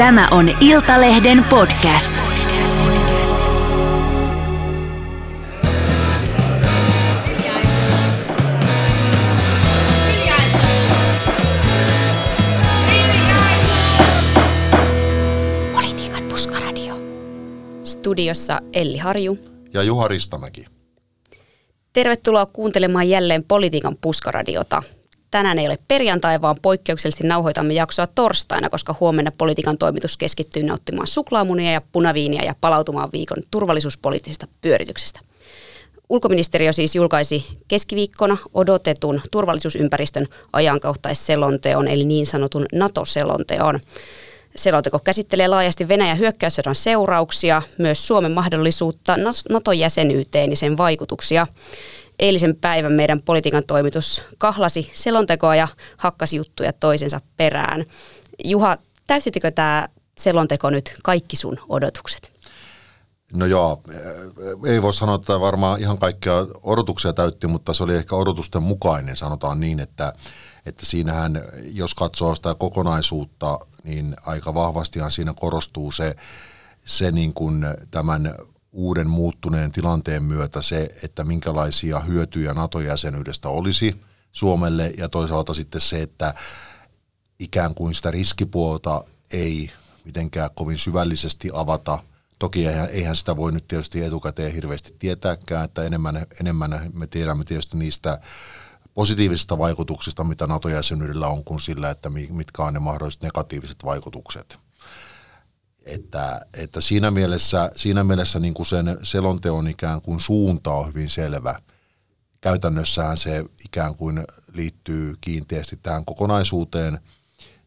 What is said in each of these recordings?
Tämä on Iltalehden podcast. Politiikan puskaradio. Studiossa Elli Harju. Ja Juha Ristamäki. Tervetuloa kuuntelemaan jälleen Politiikan puskaradiota. Tänään ei ole perjantai, vaan poikkeuksellisesti nauhoitamme jaksoa torstaina, koska huomenna politiikan toimitus keskittyy nauttimaan suklaamunia ja punaviiniä ja palautumaan viikon turvallisuuspoliittisesta pyörityksestä. Ulkoministeriö siis julkaisi keskiviikkona odotetun turvallisuusympäristön ajankohtaisselonteon, eli niin sanotun NATO-selonteon. Selonteko käsittelee laajasti Venäjän hyökkäyssodan seurauksia, myös Suomen mahdollisuutta NATO-jäsenyyteen ja sen vaikutuksia eilisen päivän meidän politiikan toimitus kahlasi selontekoa ja hakkasi juttuja toisensa perään. Juha, täysittikö tämä selonteko nyt kaikki sun odotukset? No joo, ei voi sanoa, että varmaan ihan kaikkia odotuksia täytti, mutta se oli ehkä odotusten mukainen, sanotaan niin, että, että siinähän, jos katsoo sitä kokonaisuutta, niin aika vahvastihan siinä korostuu se, se niin kuin tämän uuden muuttuneen tilanteen myötä se, että minkälaisia hyötyjä NATO-jäsenyydestä olisi Suomelle ja toisaalta sitten se, että ikään kuin sitä riskipuolta ei mitenkään kovin syvällisesti avata. Toki eihän sitä voi nyt tietysti etukäteen hirveästi tietääkään, että enemmän, enemmän me tiedämme tietysti niistä positiivisista vaikutuksista, mitä NATO-jäsenyydellä on, kuin sillä, että mitkä on ne mahdolliset negatiiviset vaikutukset. Että, että siinä mielessä, siinä mielessä niin kuin sen selonteon ikään kuin suunta on hyvin selvä. Käytännössähän se ikään kuin liittyy kiinteästi tähän kokonaisuuteen,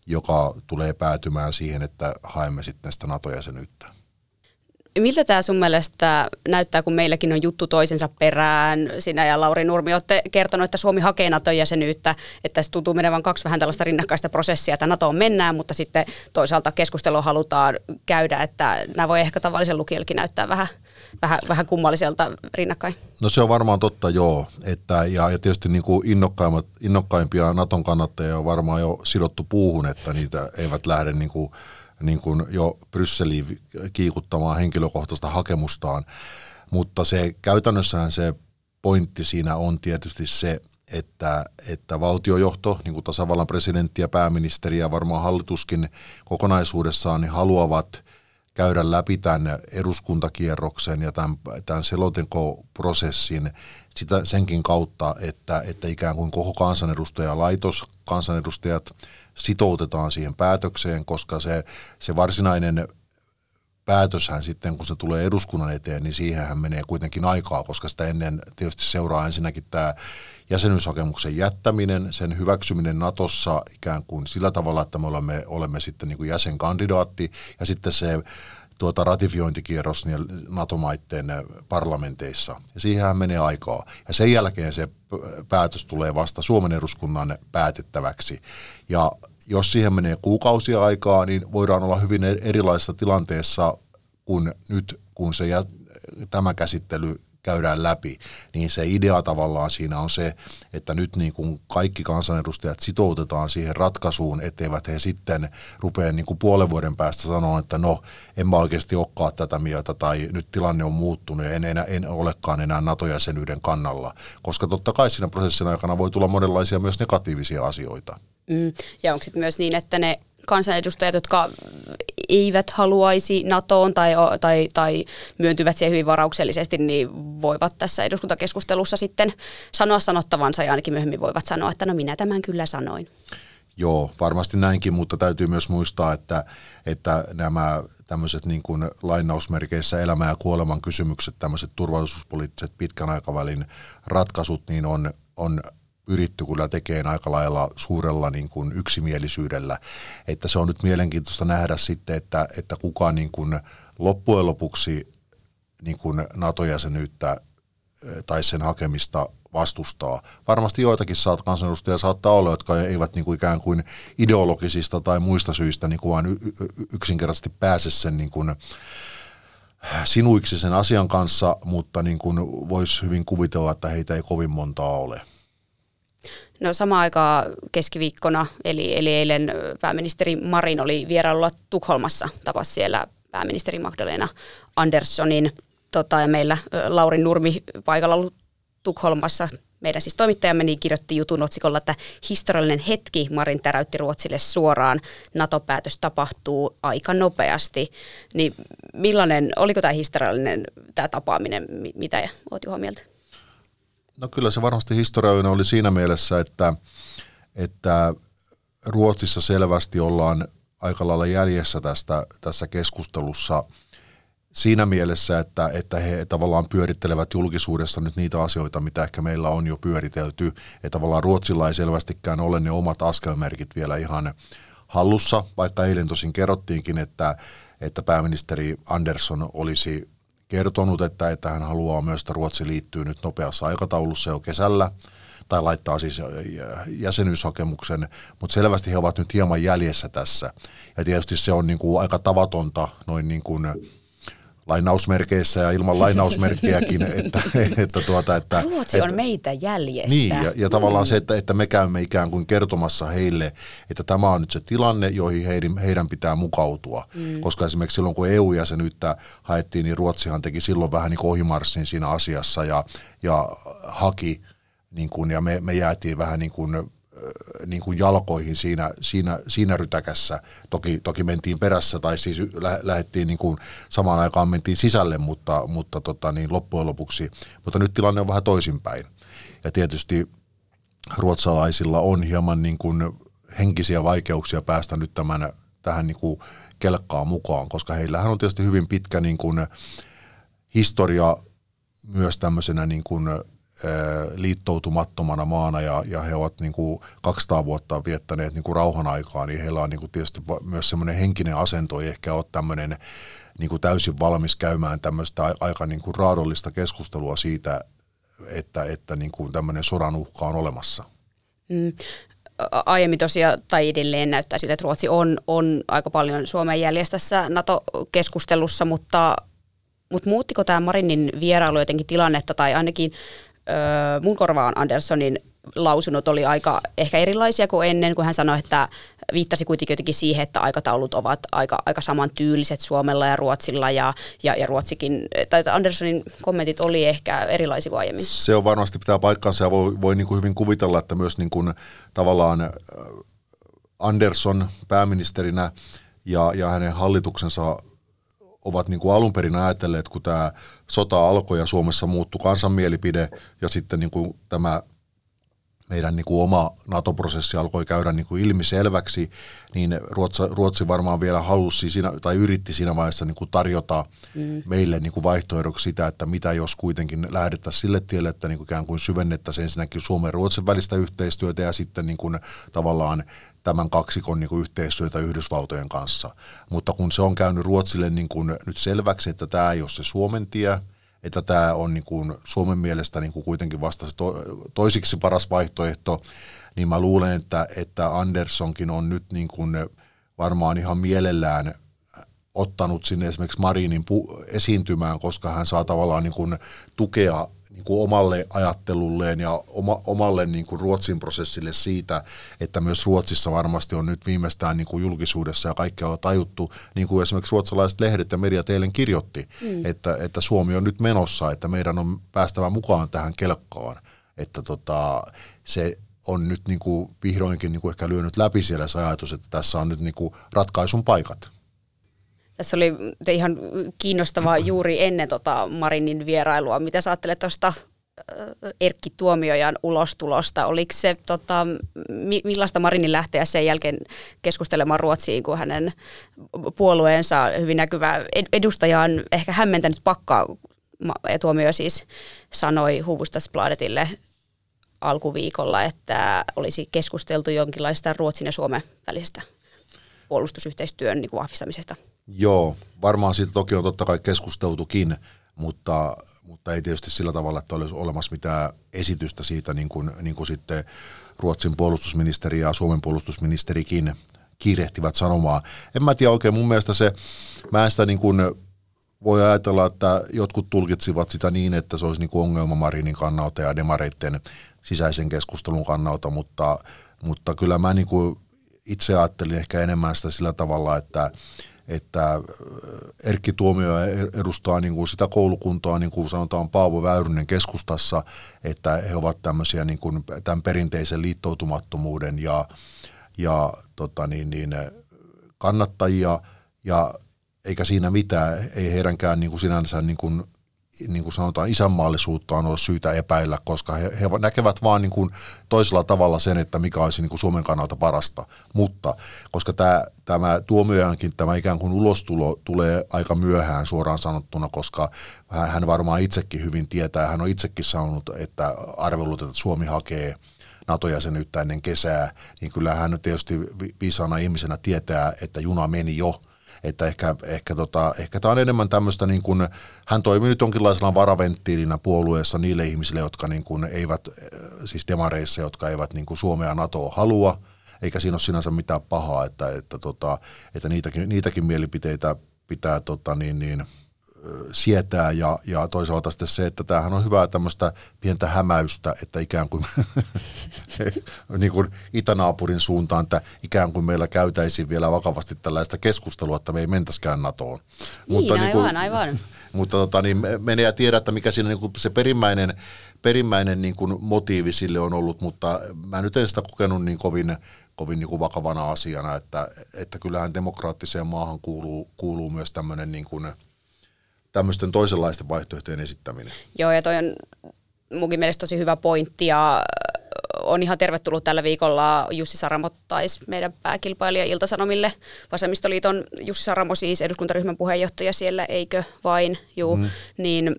joka tulee päätymään siihen, että haemme sitten sitä NATO-jäsenyyttä. Miltä tämä sun mielestä näyttää, kun meilläkin on juttu toisensa perään? Sinä ja Lauri Nurmi olette kertonut, että Suomi hakee NATO-jäsenyyttä, että se tuntuu menevän kaksi vähän tällaista rinnakkaista prosessia, että NATOon mennään, mutta sitten toisaalta keskustelua halutaan käydä, että nämä voi ehkä tavallisen lukijalkin näyttää vähän, vähän, vähän kummalliselta rinnakkain. No se on varmaan totta, joo. Että, ja, ja tietysti niin kuin innokkaimpia Naton kannattajia on varmaan jo sidottu puuhun, että niitä eivät lähde niin kuin niin kuin jo Brysseliin kiikuttamaan henkilökohtaista hakemustaan. Mutta se käytännössähän se pointti siinä on tietysti se, että, että valtiojohto, niin kuin tasavallan presidentti ja pääministeri ja varmaan hallituskin kokonaisuudessaan, niin haluavat käydä läpi tämän eduskuntakierroksen ja tämän, tämän selontekoprosessin sitä, senkin kautta, että, että ikään kuin koko kansanedustajalaitos, kansanedustajat – sitoutetaan siihen päätökseen, koska se, se varsinainen päätöshän sitten, kun se tulee eduskunnan eteen, niin siihenhän menee kuitenkin aikaa, koska sitä ennen tietysti seuraa ensinnäkin tämä jäsenyyshakemuksen jättäminen, sen hyväksyminen Natossa ikään kuin sillä tavalla, että me olemme, olemme sitten niin kuin jäsenkandidaatti, ja sitten se tuota ratifiointikierros niin NATO-maiden parlamenteissa. Ja siihenhän menee aikaa. Ja sen jälkeen se päätös tulee vasta Suomen eduskunnan päätettäväksi. Ja jos siihen menee kuukausia aikaa, niin voidaan olla hyvin erilaisessa tilanteessa kuin nyt, kun se jä, tämä käsittely käydään läpi, niin se idea tavallaan siinä on se, että nyt niin kuin kaikki kansanedustajat sitoutetaan siihen ratkaisuun, etteivät he sitten rupea niin kuin puolen vuoden päästä sanoa, että no, en mä oikeasti olekaan tätä mieltä tai nyt tilanne on muuttunut ja en, enää, en olekaan enää NATO-jäsenyyden kannalla, koska totta kai siinä prosessin aikana voi tulla monenlaisia myös negatiivisia asioita. Mm, ja onko sitten myös niin, että ne kansanedustajat, jotka eivät haluaisi NATOon tai, tai, tai myöntyvät siihen hyvin varauksellisesti, niin voivat tässä eduskuntakeskustelussa sitten sanoa sanottavansa ja ainakin myöhemmin voivat sanoa, että no minä tämän kyllä sanoin. Joo, varmasti näinkin, mutta täytyy myös muistaa, että, että nämä tämmöiset niin kuin lainausmerkeissä elämä- ja kuoleman kysymykset, tämmöiset turvallisuuspoliittiset pitkän aikavälin ratkaisut, niin on, on pyritty kyllä tekemään aika lailla suurella niin kuin yksimielisyydellä. Että se on nyt mielenkiintoista nähdä sitten, että, että kuka niin kuin loppujen lopuksi niin kuin NATO-jäsenyyttä tai sen hakemista vastustaa. Varmasti joitakin saat, kansanedustajia saattaa olla, jotka eivät niin kuin ikään kuin ideologisista tai muista syistä niin kuin yksinkertaisesti pääse sen niin kuin sinuiksi sen asian kanssa, mutta niin voisi hyvin kuvitella, että heitä ei kovin montaa ole. No sama aikaa keskiviikkona, eli, eli eilen pääministeri Marin oli vierailulla Tukholmassa, tapasi siellä pääministeri Magdalena Anderssonin tota, ja meillä Lauri Nurmi paikalla ollut Tukholmassa meidän siis toimittajamme niin kirjoitti jutun otsikolla, että historiallinen hetki Marin täräytti Ruotsille suoraan. NATO-päätös tapahtuu aika nopeasti. Niin millainen, oliko tämä historiallinen tämä tapaaminen? Mitä olet Juha mieltä? No kyllä se varmasti historiallinen oli siinä mielessä, että, että Ruotsissa selvästi ollaan aika lailla jäljessä tästä, tässä keskustelussa – siinä mielessä, että, että he tavallaan pyörittelevät julkisuudessa nyt niitä asioita, mitä ehkä meillä on jo pyöritelty. Että tavallaan Ruotsilla ei selvästikään ole ne omat askelmerkit vielä ihan hallussa, vaikka eilen tosin kerrottiinkin, että, että pääministeri Andersson olisi kertonut, että, että hän haluaa myös, että Ruotsi liittyy nyt nopeassa aikataulussa jo kesällä tai laittaa siis jäsenyyshakemuksen, mutta selvästi he ovat nyt hieman jäljessä tässä. Ja tietysti se on niin kuin aika tavatonta noin niin kuin lainausmerkeissä ja ilman lainausmerkkejäkin. että, että, tuota, että, Ruotsi että, on meitä jäljessä. Niin, ja, ja tavallaan se, että, että me käymme ikään kuin kertomassa heille, että tämä on nyt se tilanne, joihin heidän, heidän pitää mukautua. Mm. Koska esimerkiksi silloin, kun EU-jäsenyyttä haettiin, niin Ruotsihan teki silloin vähän niin ohimarssin siinä asiassa ja, ja haki, niin kuin, ja me, me jäätiin vähän niin kuin niin kuin jalkoihin siinä, siinä, siinä rytäkässä. Toki, toki mentiin perässä tai siis lä- lähdettiin niin kuin samaan aikaan mentiin sisälle, mutta, mutta tota niin loppujen lopuksi. Mutta nyt tilanne on vähän toisinpäin. Ja tietysti ruotsalaisilla on hieman niin kuin henkisiä vaikeuksia päästä nyt tämän, tähän niin kuin kelkkaan mukaan, koska heillähän on tietysti hyvin pitkä niin kuin historia myös tämmöisenä niin kuin liittoutumattomana maana ja, ja he ovat niin kuin 200 vuotta viettäneet niin kuin rauhan aikaa, niin heillä on niin kuin tietysti myös semmoinen henkinen asento, ei ehkä ole tämmöinen niin kuin täysin valmis käymään tämmöistä aika niin kuin raadollista keskustelua siitä, että, että niin kuin tämmöinen sodan uhka on olemassa. Mm aiemmin tosiaan, tai edelleen näyttää siltä, että Ruotsi on, on aika paljon Suomen jäljestä tässä NATO-keskustelussa, mutta, mutta muuttiko tämä Marinin vierailu jotenkin tilannetta, tai ainakin mun korvaan Anderssonin lausunnot oli aika ehkä erilaisia kuin ennen, kun hän sanoi, että viittasi kuitenkin jotenkin siihen, että aikataulut ovat aika, aika samantyyliset Suomella ja Ruotsilla ja, ja, ja Ruotsikin, tai Anderssonin kommentit oli ehkä erilaisia kuin aiemmin. Se on varmasti pitää paikkansa ja voi, voi niin kuin hyvin kuvitella, että myös niin kuin tavallaan Andersson pääministerinä ja, ja hänen hallituksensa ovat niin kuin alun perin ajatelleet, kun tämä sota alkoi ja Suomessa muuttui kansanmielipide ja sitten niin kuin tämä meidän niin kuin oma NATO-prosessi alkoi käydä niin kuin ilmiselväksi, niin Ruotsi, Ruotsi varmaan vielä halusi siinä, tai yritti siinä vaiheessa niin kuin tarjota mm. meille niin kuin vaihtoehdoksi sitä, että mitä jos kuitenkin lähdettäisiin sille tielle, että niin kuin ikään kuin syvennettäisiin ensinnäkin Suomen ja Ruotsin välistä yhteistyötä ja sitten niin kuin tavallaan tämän kaksikon niin kuin yhteistyötä Yhdysvaltojen kanssa. Mutta kun se on käynyt Ruotsille niin kuin nyt selväksi, että tämä ei ole se Suomen tie, että tämä on niin kuin Suomen mielestä niin kuin kuitenkin vasta se to, toisiksi paras vaihtoehto, niin mä luulen, että, että Anderssonkin on nyt niin kuin varmaan ihan mielellään ottanut sinne esimerkiksi Marinin pu- esiintymään, koska hän saa tavallaan niin kuin tukea niin kuin omalle ajattelulleen ja oma, omalle niin kuin Ruotsin prosessille siitä, että myös Ruotsissa varmasti on nyt viimeistään niin kuin julkisuudessa ja kaikkea on tajuttu, niin kuin esimerkiksi ruotsalaiset lehdet ja mediat eilen kirjoitti, mm. että, että Suomi on nyt menossa, että meidän on päästävä mukaan tähän kelkkaan, että tota, se on nyt niin kuin vihdoinkin niin kuin ehkä lyönyt läpi siellä se ajatus, että tässä on nyt niin kuin ratkaisun paikat. Tässä oli ihan kiinnostavaa juuri ennen tota Marinin vierailua. Mitä sä ajattelet tuosta Erkki Tuomiojan ulostulosta? Oliko se, tota, millaista Marinin lähteä sen jälkeen keskustelemaan Ruotsiin, kun hänen puolueensa hyvin näkyvä edustaja on ehkä hämmentänyt pakkaa, ja Tuomio siis sanoi Huvustasbladetille alkuviikolla, että olisi keskusteltu jonkinlaista Ruotsin ja Suomen välisestä puolustusyhteistyön niin kuin vahvistamisesta. Joo, varmaan siitä toki on totta kai keskusteltukin, mutta, mutta ei tietysti sillä tavalla, että olisi olemassa mitään esitystä siitä, niin kuin, niin kuin sitten Ruotsin puolustusministeri ja Suomen puolustusministerikin kiirehtivät sanomaan. En mä tiedä oikein, mun mielestä se, mä sitä niin kuin voi ajatella, että jotkut tulkitsivat sitä niin, että se olisi niin kuin ongelma Marinin kannalta ja demareitten sisäisen keskustelun kannalta, mutta, mutta kyllä mä niin kuin itse ajattelin ehkä enemmän sitä sillä tavalla, että, että Erkki Tuomio edustaa niin kuin sitä koulukuntaa, niin kuin sanotaan Paavo Väyrynen keskustassa, että he ovat tämmöisiä niin kuin tämän perinteisen liittoutumattomuuden ja, ja tota niin, niin, kannattajia, ja eikä siinä mitään, ei heidänkään niin kuin sinänsä niin kuin niin kuin sanotaan, isänmaallisuutta on ollut syytä epäillä, koska he, he näkevät vaan niin kuin toisella tavalla sen, että mikä olisi niin kuin Suomen kannalta parasta. Mutta koska tämä, tämä tuomiojankin tämä ikään kuin ulostulo tulee aika myöhään suoraan sanottuna, koska hän varmaan itsekin hyvin tietää, hän on itsekin sanonut, että arvellut, että Suomi hakee NATO-jäsenyyttä ennen kesää, niin kyllä hän tietysti viisaana ihmisenä tietää, että juna meni jo – että ehkä, ehkä, tota, ehkä tämä on enemmän tämmöistä, niin kuin, hän toimii nyt jonkinlaisena varaventtiilinä puolueessa niille ihmisille, jotka niin kuin eivät, äh, siis demareissa, jotka eivät niin kuin Suomea ja NATOa halua, eikä siinä ole sinänsä mitään pahaa, että, että, tota, että niitäkin, niitäkin mielipiteitä pitää tota, niin, niin, sietää ja, ja toisaalta sitten se, että tämähän on hyvää tämmöistä pientä hämäystä, että ikään kuin, niin kuin itänaapurin suuntaan, että ikään kuin meillä käytäisiin vielä vakavasti tällaista keskustelua, että me ei mentäskään NATOon. Niin, mutta, aivan, niin kuin, aivan. Mutta tota, niin menee ja tiedä, että mikä siinä niin kuin se perimmäinen, perimmäinen niin kuin motiivi sille on ollut, mutta mä nyt en sitä kokenut niin kovin, kovin niin kuin vakavana asiana, että, että kyllähän demokraattiseen maahan kuuluu, kuuluu myös tämmöinen niin kuin – tämmöisten toisenlaisten vaihtoehtojen esittäminen. Joo, ja toi on munkin mielestä tosi hyvä pointti, ja on ihan tervetullut tällä viikolla Jussi Saramo taisi meidän pääkilpailija Iltasanomille. Vasemmistoliiton Jussi Saramo siis eduskuntaryhmän puheenjohtaja siellä, eikö vain, juu, mm. niin,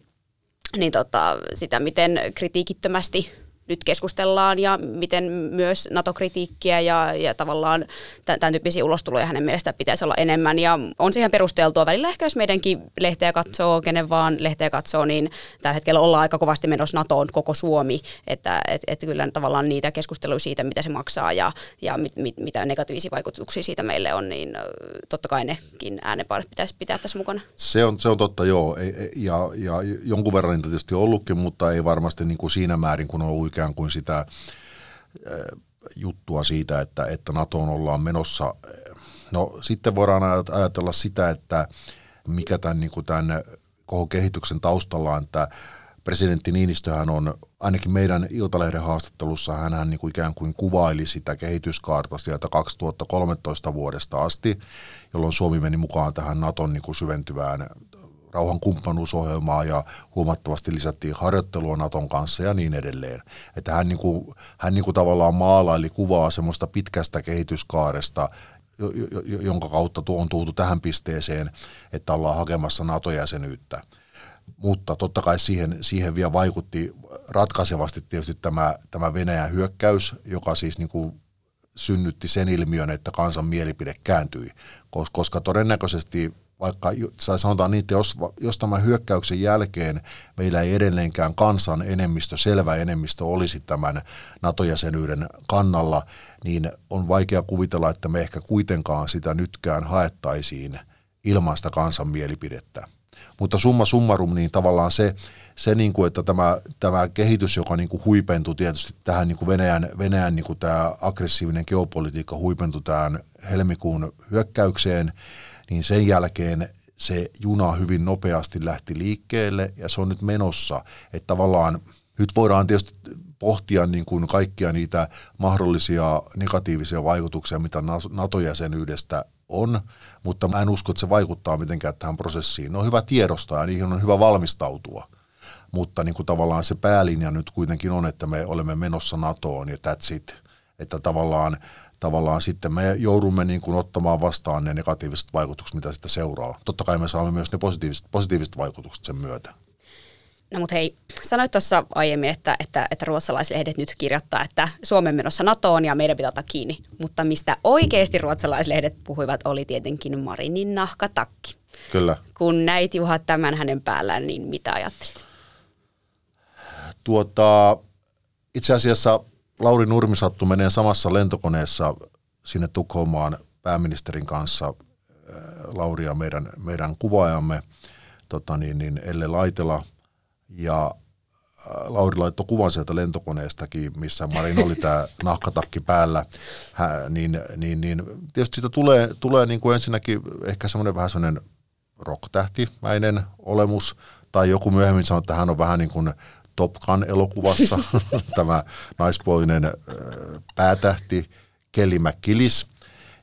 niin tota, sitä miten kritiikittömästi nyt keskustellaan ja miten myös NATO-kritiikkiä ja, ja tavallaan tämän tyyppisiä ulostuloja hänen mielestään pitäisi olla enemmän. Ja on siihen perusteltua välillä ehkä, jos meidänkin lehteä katsoo, kenen vaan lehteä katsoo, niin tällä hetkellä ollaan aika kovasti menossa NATOon koko Suomi, että et, et kyllä tavallaan niitä keskusteluja siitä, mitä se maksaa ja, ja mit, mit, mitä negatiivisia vaikutuksia siitä meille on, niin totta kai nekin äänenpainet pitäisi pitää tässä mukana. Se on, se on totta, joo. Ja, ja jonkun verran niitä tietysti ollutkin, mutta ei varmasti niin kuin siinä määrin, kun on ollut ikään kuin sitä äh, juttua siitä, että, että NATOon ollaan menossa. No sitten voidaan ajatella sitä, että mikä tämän, niin kuin tämän koko kehityksen taustalla on, että presidentti Niinistöhän on, ainakin meidän Iltalehden haastattelussa, hän niin kuin ikään kuin kuvaili sitä kehityskaarta sieltä 2013 vuodesta asti, jolloin Suomi meni mukaan tähän Naton niin kuin syventyvään rauhan kumppanuusohjelmaa ja huomattavasti lisättiin harjoittelua Naton kanssa ja niin edelleen. Että hän, niin kuin, hän niin kuin tavallaan maalaili kuvaa semmoista pitkästä kehityskaaresta, jonka kautta on tultu tähän pisteeseen, että ollaan hakemassa NATO-jäsenyyttä. Mutta totta kai siihen, siihen vielä vaikutti ratkaisevasti tietysti tämä, tämä Venäjän hyökkäys, joka siis niin kuin synnytti sen ilmiön, että kansan mielipide kääntyi, koska todennäköisesti vaikka sanotaan niin, että jos, jos tämän hyökkäyksen jälkeen meillä ei edelleenkään kansan enemmistö, selvä enemmistö olisi tämän NATO-jäsenyyden kannalla, niin on vaikea kuvitella, että me ehkä kuitenkaan sitä nytkään haettaisiin ilman sitä kansan mielipidettä. Mutta summa summarum, niin tavallaan se, se niin kuin, että tämä, tämä kehitys, joka niin kuin huipentui tietysti tähän niin kuin Venäjän, Venäjän niin kuin tämä aggressiivinen geopolitiikka huipentui tähän helmikuun hyökkäykseen, niin sen jälkeen se juna hyvin nopeasti lähti liikkeelle ja se on nyt menossa. Että tavallaan nyt voidaan tietysti pohtia niin kuin kaikkia niitä mahdollisia negatiivisia vaikutuksia, mitä NATO-jäsenyydestä on, mutta mä en usko, että se vaikuttaa mitenkään tähän prosessiin. Ne on hyvä tiedostaa ja niihin on hyvä valmistautua. Mutta niin kuin tavallaan se päälinja nyt kuitenkin on, että me olemme menossa NATOon ja that's it. Että tavallaan tavallaan sitten me joudumme niin kuin ottamaan vastaan ne negatiiviset vaikutukset, mitä sitä seuraa. Totta kai me saamme myös ne positiiviset, positiiviset vaikutukset sen myötä. No mutta hei, sanoit tuossa aiemmin, että, että, että ruotsalaislehdet nyt kirjoittaa, että Suomen menossa NATOon ja meidän pitää ottaa kiinni. Mutta mistä oikeasti ruotsalaislehdet puhuivat, oli tietenkin Marinin nahkatakki. Kyllä. Kun näit Juha tämän hänen päällään, niin mitä ajattelit? Tuota, itse asiassa Lauri Nurmisattu menee samassa lentokoneessa sinne Tukholmaan pääministerin kanssa. Äh, Lauri ja meidän, meidän kuvaajamme tota niin, niin Elle Laitela. Ja Lauri laittoi kuvan sieltä lentokoneestakin, missä Marin oli tämä nahkatakki päällä, Hä, niin, niin, niin tietysti siitä tulee, tulee niin kuin ensinnäkin ehkä semmoinen vähän semmoinen rock-tähtimäinen olemus, tai joku myöhemmin sanoi, että hän on vähän niin kuin Top Gun-elokuvassa, tämä naispuolinen päätähti Kelly McKillis,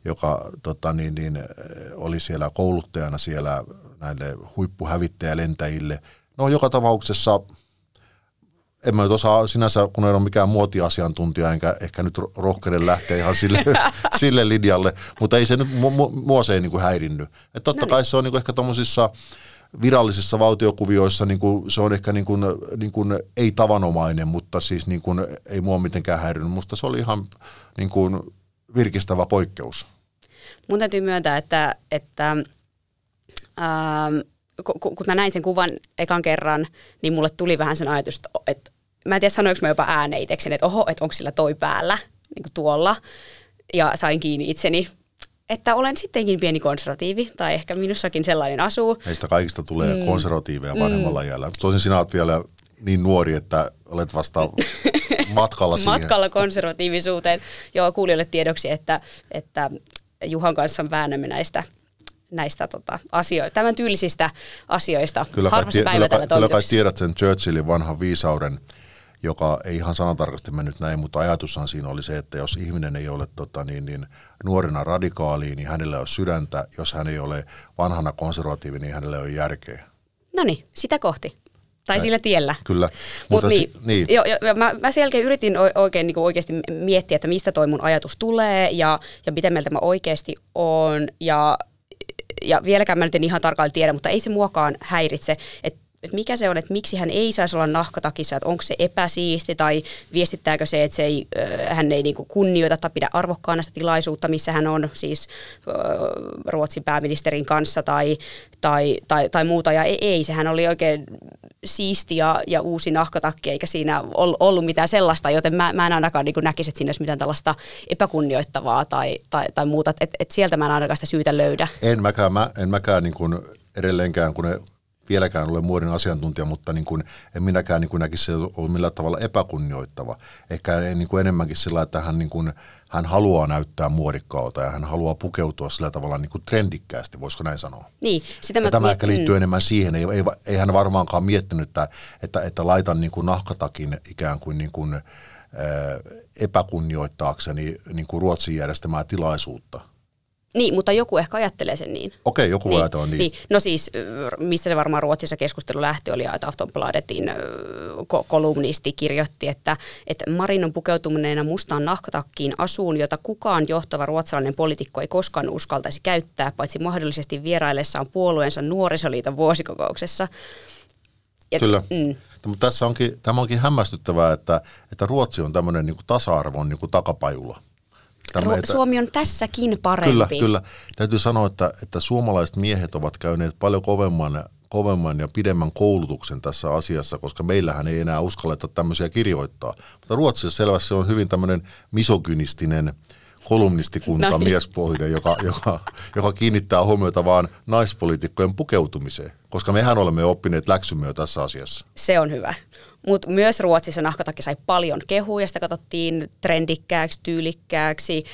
joka tota, niin, niin, oli siellä kouluttajana siellä näille huippuhävittäjälentäjille. No joka tapauksessa en mä nyt osaa sinänsä, kun en ole mikään muotiasiantuntija, enkä ehkä nyt rohkeinen lähteä ihan sille, sille linjalle, mutta ei se nyt, mua se ei niin kuin häirinnyt. Että totta no niin. kai se on niin kuin ehkä tuommoisissa virallisissa valtiokuvioissa niin kuin, se on ehkä niin kuin, niin kuin, ei tavanomainen, mutta siis niin kuin, ei mua mitenkään häirinyt. Musta se oli ihan niin kuin, virkistävä poikkeus. Mun täytyy myöntää, että, että ähm, kun, kun mä näin sen kuvan ekan kerran, niin mulle tuli vähän sen ajatus, että mä en tiedä sanoinko mä jopa ääneen että oho, että onko sillä toi päällä, niin kuin tuolla. Ja sain kiinni itseni että olen sittenkin pieni konservatiivi, tai ehkä minussakin sellainen asuu. Meistä kaikista tulee mm. konservatiiveja vanhemmalla mm. iällä. Tosin sinä olet vielä niin nuori, että olet vasta matkalla siihen. Matkalla konservatiivisuuteen. Joo, kuulijoille tiedoksi, että, että Juhan kanssa väännämme näistä näistä tota, asioista, tämän tyylisistä asioista. Kyllä kai, kyllä, kai, kyllä kai tiedät sen Churchillin vanhan viisauden, joka ei ihan sanatarkasti mennyt näin, mutta ajatushan siinä oli se, että jos ihminen ei ole tota, niin, niin, nuorena radikaali, niin hänellä on sydäntä. Jos hän ei ole vanhana konservatiivi, niin hänellä ole järkeä. No niin, sitä kohti. Tai Näin. sillä tiellä. Kyllä. Mutta niin, si- niin. Jo, jo, mä, mä sen jälkeen yritin oikein niin oikeasti miettiä, että mistä toi mun ajatus tulee ja, ja miten mieltä mä oikeasti on. Ja, ja vieläkään mä nyt en ihan tarkalleen tiedä, mutta ei se muakaan häiritse, että että mikä se on, että miksi hän ei saisi olla nahkatakissa, että onko se epäsiisti tai viestittääkö se, että se ei, hän ei niinku kunnioita tai pidä arvokkaana sitä tilaisuutta, missä hän on siis Ruotsin pääministerin kanssa tai, tai, tai, tai muuta. Ja ei, ei, sehän oli oikein siisti ja, ja uusi nahkatakki, eikä siinä ollut mitään sellaista, joten mä, mä en ainakaan niin näkisi, että siinä olisi mitään tällaista epäkunnioittavaa tai, tai, tai muuta. Että et, et sieltä mä en ainakaan sitä syytä löydä. En mäkään, mä, en mäkään niin kuin edelleenkään, kun ne vieläkään ole muodin asiantuntija, mutta niin kuin, en minäkään niin kuin näkisi se ole millään tavalla epäkunnioittava. Ehkä niin kuin enemmänkin sillä, että hän, niin kuin, hän haluaa näyttää muodikkaalta ja hän haluaa pukeutua sillä tavalla niin kuin trendikkäästi, voisiko näin sanoa? Niin. Sitä mä, tämä mä, ehkä liittyy mm. enemmän siihen, ei, ei, ei hän varmaankaan miettinyt, että, että, että laitan niin kuin nahkatakin ikään kuin, niin kuin epäkunnioittaakseni niin kuin Ruotsin järjestämää tilaisuutta niin, mutta joku ehkä ajattelee sen niin. Okei, joku niin, ajattelee niin. niin. No siis, mistä se varmaan Ruotsissa keskustelu lähti, oli, että Aftonbladetin kolumnisti kirjoitti, että, että Marin on pukeutuneena mustaan nahkatakkiin asuun, jota kukaan johtava ruotsalainen poliitikko ei koskaan uskaltaisi käyttää, paitsi mahdollisesti vieraillessaan puolueensa nuorisoliiton vuosikokouksessa. Ja, Kyllä. Mm. Mutta tässä onkin, tämä onkin hämmästyttävää, että, että Ruotsi on tämmöinen niin tasa-arvon niin takapajula. Tämä, että, Suomi on tässäkin parempi. Kyllä, kyllä. Täytyy sanoa, että, että suomalaiset miehet ovat käyneet paljon kovemman, kovemman ja pidemmän koulutuksen tässä asiassa, koska meillähän ei enää uskalleta tämmöisiä kirjoittaa. Mutta Ruotsissa selvästi on hyvin tämmöinen misogynistinen kolumnistikunta, no niin. miespohjainen, joka, joka, joka kiinnittää huomiota vaan naispoliitikkojen pukeutumiseen, koska mehän olemme oppineet läksymme jo tässä asiassa. Se on hyvä. Mutta myös Ruotsissa nahkatakki sai paljon kehuja, sitä katsottiin trendikkääksi, tyylikkääksi,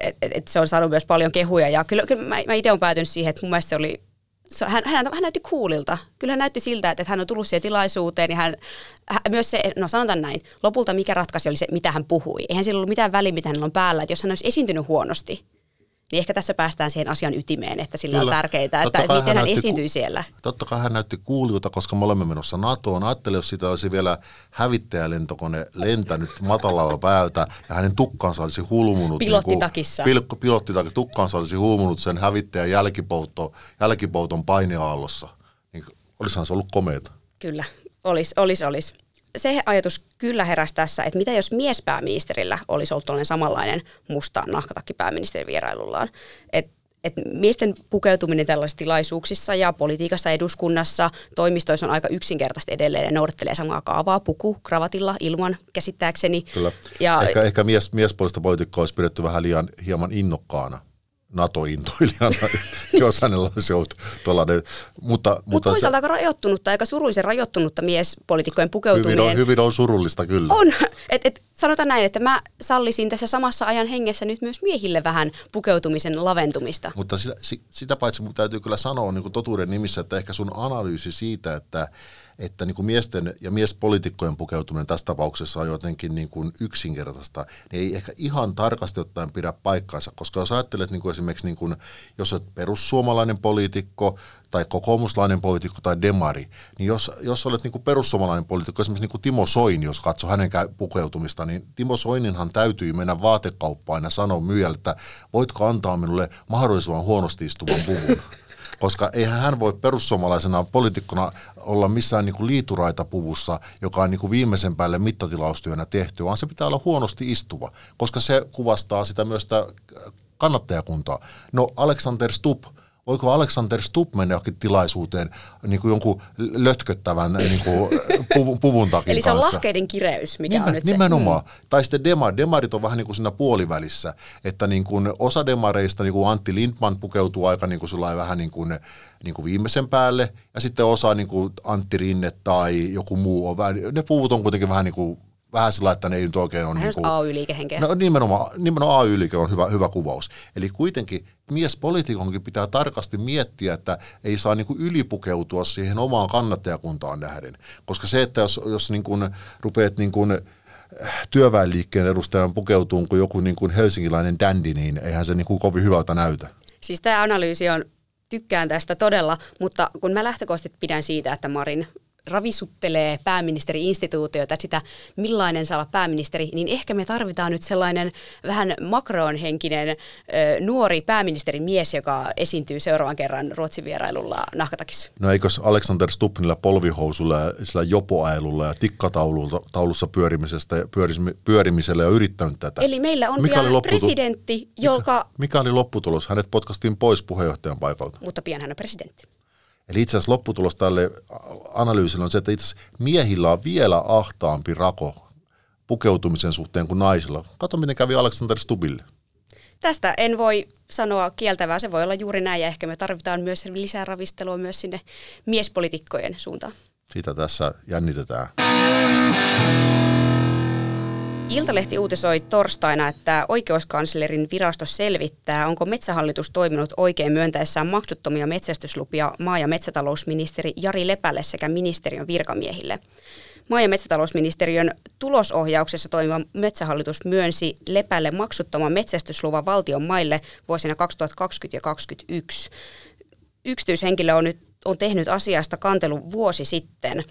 että et, et se on saanut myös paljon kehuja. Ja kyllä, kyllä mä, mä itse olen päätynyt siihen, että mun mielestä se oli hän, hän, hän näytti kuulilta. Kyllä hän näytti siltä, että, että hän on tullut siihen tilaisuuteen ja hän, hän, myös se, no sanotaan näin, lopulta mikä ratkaisi oli se, mitä hän puhui. Eihän sillä ollut mitään väliä, mitä hänellä on päällä, että jos hän olisi esiintynyt huonosti, niin ehkä tässä päästään siihen asian ytimeen, että sillä Kyllä. on tärkeää, että, että miten hän, hän esiintyy ku- siellä. Totta kai hän näytti kuulijuta, koska me olemme menossa NATOon. Ajattelin, jos sitä olisi vielä hävittäjälentokone lentänyt matalalla päältä ja hänen tukkansa olisi hulmunut. Pilottitakissa. Niin kuin, pilottitakissa. Tukkansa olisi hulmunut sen hävittäjän jälkipouto, jälkipouton paineaallossa. Niin olisihan se ollut komeeta. Kyllä, olisi, olisi, olisi se ajatus kyllä heräsi tässä, että mitä jos miespääministerillä olisi ollut samanlainen musta nahkatakki pääministerin vierailullaan. Että et miesten pukeutuminen tällaisissa tilaisuuksissa ja politiikassa eduskunnassa, toimistoissa on aika yksinkertaisesti edelleen ja noudattelee samaa kaavaa puku, kravatilla, ilman käsittääkseni. Kyllä. Ja, ehkä ehkä mies, miespuolista poliitikkoa olisi pidetty vähän liian hieman innokkaana NATO-intoilijana. jos hänellä olisi ollut tuollainen. Mutta, Mut mutta toisaalta se, aika rajoittunutta, aika surullisen rajoittunutta miespoliitikkojen pukeutuminen. Hyvin on, hyvin on surullista kyllä. On. Et, et, sanotaan näin, että mä sallisin tässä samassa ajan hengessä nyt myös miehille vähän pukeutumisen laventumista. Mutta sitä, sitä paitsi mun täytyy kyllä sanoa niin kuin totuuden nimissä, että ehkä sun analyysi siitä, että että niin kuin miesten ja miespolitiikkojen pukeutuminen tässä tapauksessa on jotenkin niin kuin yksinkertaista, niin ei ehkä ihan tarkasti ottaen pidä paikkaansa, koska jos ajattelet niin kuin esimerkiksi, niin kuin, jos olet perussuomalainen poliitikko tai kokoomuslainen poliitikko tai demari, niin jos, jos olet niin kuin perussuomalainen poliitikko, esimerkiksi niin kuin Timo Soini, jos katsoo hänen pukeutumista, niin Timo Soininhan täytyy mennä vaatekauppaan ja sanoa myyjälle, että voitko antaa minulle mahdollisimman huonosti istuvan puvun koska eihän hän voi perussuomalaisena poliitikkona olla missään niin kuin liituraita puvussa, joka on niin kuin viimeisen päälle mittatilaustyönä tehty, vaan se pitää olla huonosti istuva, koska se kuvastaa sitä myös sitä kannattajakuntaa. No Alexander Stubb voiko Alexander Stubb mennä johonkin tilaisuuteen niin kuin jonkun lötköttävän niin kuin puvun, puvun takin Eli se on kanssa. lahkeiden kireys, mikä Nimen, on nyt se. Nimenomaan. Mm. Tai sitten demar. demarit on vähän niin kuin siinä puolivälissä, että niin kuin osa demareista, niin kuin Antti Lindman pukeutuu aika niin kuin vähän niin kuin, niin kuin viimeisen päälle, ja sitten osa niin kuin Antti Rinne tai joku muu on vähän, ne puvut on kuitenkin vähän niin kuin vähän sillä, että ne ei nyt oikein ole... Niin kuin, AY-liikehenkeä. No nimenomaan, nimenomaan AY-liike on hyvä, hyvä kuvaus. Eli kuitenkin miespolitiikonkin pitää tarkasti miettiä, että ei saa niin kuin ylipukeutua siihen omaan kannattajakuntaan nähden. Koska se, että jos, jos niin kuin rupeat niin kuin työväenliikkeen edustajan pukeutuun kuin joku niin kuin helsinkiläinen dändi, niin eihän se niin kuin kovin hyvältä näytä. Siis tämä analyysi on tykkään tästä todella, mutta kun mä lähtökohtaisesti pidän siitä, että Marin ravisuttelee pääministeri-instituutiota, sitä millainen saa olla pääministeri, niin ehkä me tarvitaan nyt sellainen vähän Macron-henkinen ö, nuori pääministerimies, joka esiintyy seuraavan kerran Ruotsin vierailulla nahkatakissa. No eikös Alexander Stubbnilla polvihousulla ja sillä jopoailulla ja tikkataulussa pyörimisestä, pyörimisellä ja yrittänyt tätä? Eli meillä on mikä pian presidentti, joka... Mikä, mikä oli lopputulos? Hänet potkastiin pois puheenjohtajan paikalta. Mutta pian hän on presidentti. Eli itse asiassa lopputulos tälle analyysille on se, että itse asiassa miehillä on vielä ahtaampi rako pukeutumisen suhteen kuin naisilla. Kato, miten kävi Alexander Stubille. Tästä en voi sanoa kieltävää, se voi olla juuri näin ja ehkä me tarvitaan myös lisää ravistelua myös sinne miespolitiikkojen suuntaan. Sitä tässä jännitetään. Iltalehti uutisoi torstaina, että oikeuskanslerin virasto selvittää, onko Metsähallitus toiminut oikein myöntäessään maksuttomia metsästyslupia maa- ja metsätalousministeri Jari Lepälle sekä ministeriön virkamiehille. Maa- ja metsätalousministeriön tulosohjauksessa toimiva Metsähallitus myönsi Lepälle maksuttoman metsästysluvan valtion maille vuosina 2020 ja 2021. Yksityishenkilö on nyt on tehnyt asiasta kantelun vuosi sitten.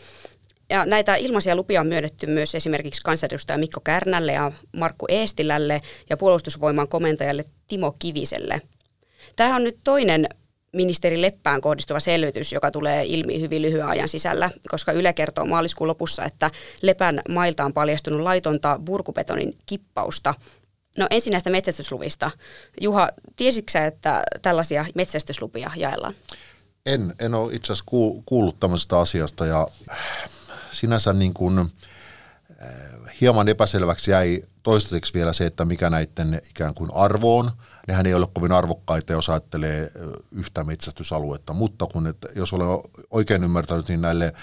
Ja näitä ilmaisia lupia on myönnetty myös esimerkiksi kansanedustaja Mikko Kärnälle ja Markku Eestilälle ja puolustusvoiman komentajalle Timo Kiviselle. Tämä on nyt toinen ministeri Leppään kohdistuva selvitys, joka tulee ilmi hyvin lyhyen ajan sisällä, koska Yle kertoo maaliskuun lopussa, että Lepän mailta on paljastunut laitonta burkupetonin kippausta. No ensin näistä metsästysluvista. Juha, tiesitkö että tällaisia metsästyslupia jaellaan? En, en ole itse asiassa kuullut tämmöisestä asiasta ja sinänsä niin kuin, äh, hieman epäselväksi jäi toistaiseksi vielä se, että mikä näiden ikään kuin arvoon. Nehän ei ole kovin arvokkaita, jos ajattelee äh, yhtä metsästysaluetta, mutta kun, että jos olen oikein ymmärtänyt, niin näille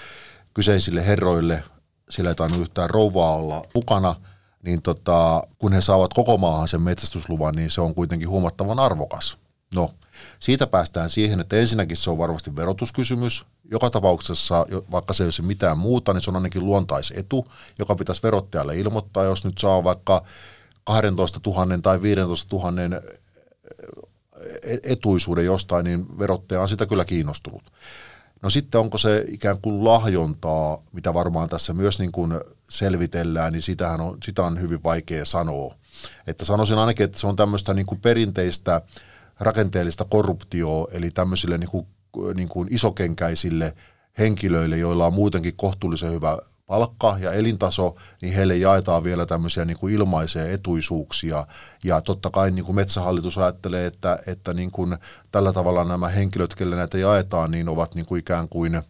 kyseisille herroille, sillä ei tainnut yhtään rouvaa olla mukana, niin tota, kun he saavat koko maahan sen metsästysluvan, niin se on kuitenkin huomattavan arvokas. No, siitä päästään siihen, että ensinnäkin se on varmasti verotuskysymys. Joka tapauksessa, vaikka se ei olisi mitään muuta, niin se on ainakin luontaisetu, joka pitäisi verottajalle ilmoittaa, jos nyt saa vaikka 12 000 tai 15 000 etuisuuden jostain, niin verottaja on sitä kyllä kiinnostunut. No sitten onko se ikään kuin lahjontaa, mitä varmaan tässä myös niin kuin selvitellään, niin sitähän on, sitä on hyvin vaikea sanoa. Että sanoisin ainakin, että se on tämmöistä niin kuin perinteistä rakenteellista korruptioa, eli tämmöisille niin kuin, niin kuin isokenkäisille henkilöille, joilla on muutenkin kohtuullisen hyvä palkka ja elintaso, niin heille jaetaan vielä tämmöisiä niin kuin ilmaisia etuisuuksia. Ja totta kai niin kuin metsähallitus ajattelee, että, että niin kuin tällä tavalla nämä henkilöt, kelle näitä jaetaan, niin ovat niin kuin ikään kuin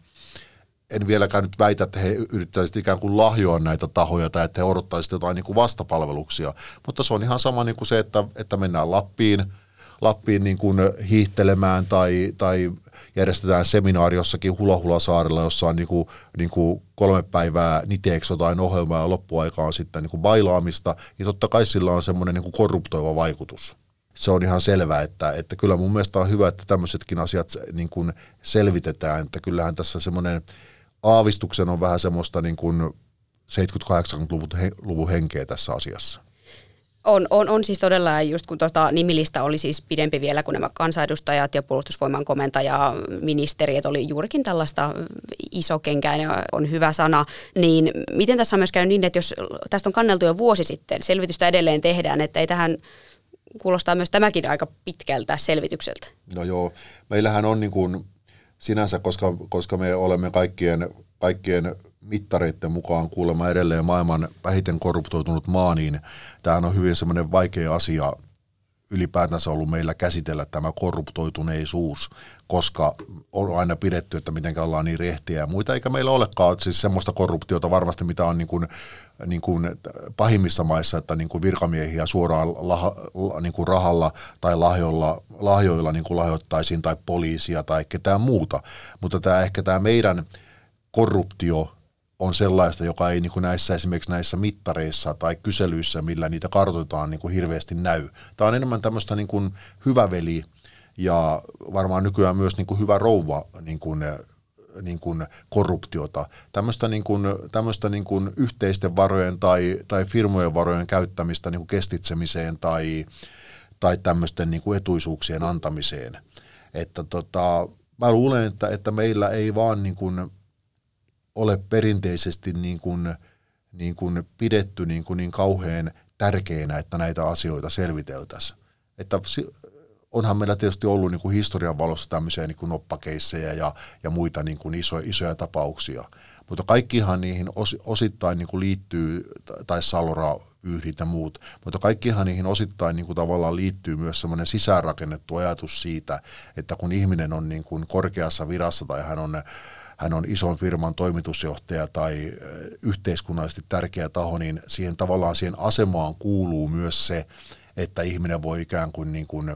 en vieläkään nyt väitä, että he yrittäisivät ikään kuin lahjoa näitä tahoja tai että he odottaisivat jotain niin kuin vastapalveluksia, mutta se on ihan sama niin kuin se, että, että mennään Lappiin – Lappiin niin kuin hiihtelemään tai, tai järjestetään seminaari jossakin Hula-Hula-saarella, jossa on niin kuin, niin kuin kolme päivää niteeksi jotain ohjelmaa ja loppuaika on sitten niin kuin bailaamista, niin totta kai sillä on semmoinen niin korruptoiva vaikutus. Se on ihan selvää, että, että kyllä mun mielestä on hyvä, että tämmöisetkin asiat niin kuin selvitetään, että kyllähän tässä semmoinen aavistuksen on vähän semmoista niin kuin 70-80-luvun henkeä tässä asiassa. On, on, on siis todella, just kun tota nimilista oli siis pidempi vielä kuin nämä kansanedustajat ja puolustusvoiman komentaja, ministeri, että oli juurikin tällaista isokenkäinen on hyvä sana, niin miten tässä on myös käynyt niin, että jos tästä on kanneltu jo vuosi sitten, selvitystä edelleen tehdään, että ei tähän kuulostaa myös tämäkin aika pitkältä selvitykseltä. No joo, meillähän on niin kuin sinänsä, koska, koska me olemme kaikkien, kaikkien mittareiden mukaan kuulemma edelleen maailman vähiten korruptoitunut maa, niin tämähän on hyvin semmoinen vaikea asia ylipäätänsä ollut meillä käsitellä tämä korruptoituneisuus, koska on aina pidetty, että miten ollaan niin rehtiä ja muita, eikä meillä olekaan siis semmoista korruptiota varmasti, mitä on niin kuin, niin kuin pahimmissa maissa, että niin kuin virkamiehiä suoraan lah, niin kuin rahalla tai lahjoilla, lahjoilla niin kuin lahjoittaisiin tai poliisia tai ketään muuta, mutta tämä ehkä tämä meidän korruptio on sellaista, joka ei niin kuin näissä esimerkiksi näissä mittareissa tai kyselyissä, millä niitä kartoitetaan, niin kuin hirveästi näy. Tämä on enemmän tämmöistä niin kuin hyvä veli ja varmaan nykyään myös niin kuin hyvä rouva niin kuin, niin kuin korruptiota. Tämmöistä, niin kuin, tämmöistä niin kuin yhteisten varojen tai, tai firmojen varojen käyttämistä niin kuin kestitsemiseen tai, tai tämmöisten niin kuin etuisuuksien antamiseen. Että tota, mä luulen, että, että meillä ei vaan niin kuin, ole perinteisesti niin kuin, niin kuin pidetty niin, kuin niin kauhean tärkeänä, että näitä asioita selviteltäisiin. Että onhan meillä tietysti ollut niin kuin historian valossa tämmöisiä niin kuin noppakeissejä ja, ja muita niin kuin iso, isoja tapauksia. Mutta kaikkihan niihin os, osittain niin kuin liittyy, tai Salora yhdit ja muut, mutta kaikkihan niihin osittain niin kuin tavallaan liittyy myös semmoinen sisäänrakennettu ajatus siitä, että kun ihminen on niin kuin korkeassa virassa tai hän on hän on ison firman toimitusjohtaja tai yhteiskunnallisesti tärkeä taho, niin siihen tavallaan siihen asemaan kuuluu myös se, että ihminen voi ikään kuin, niin kuin,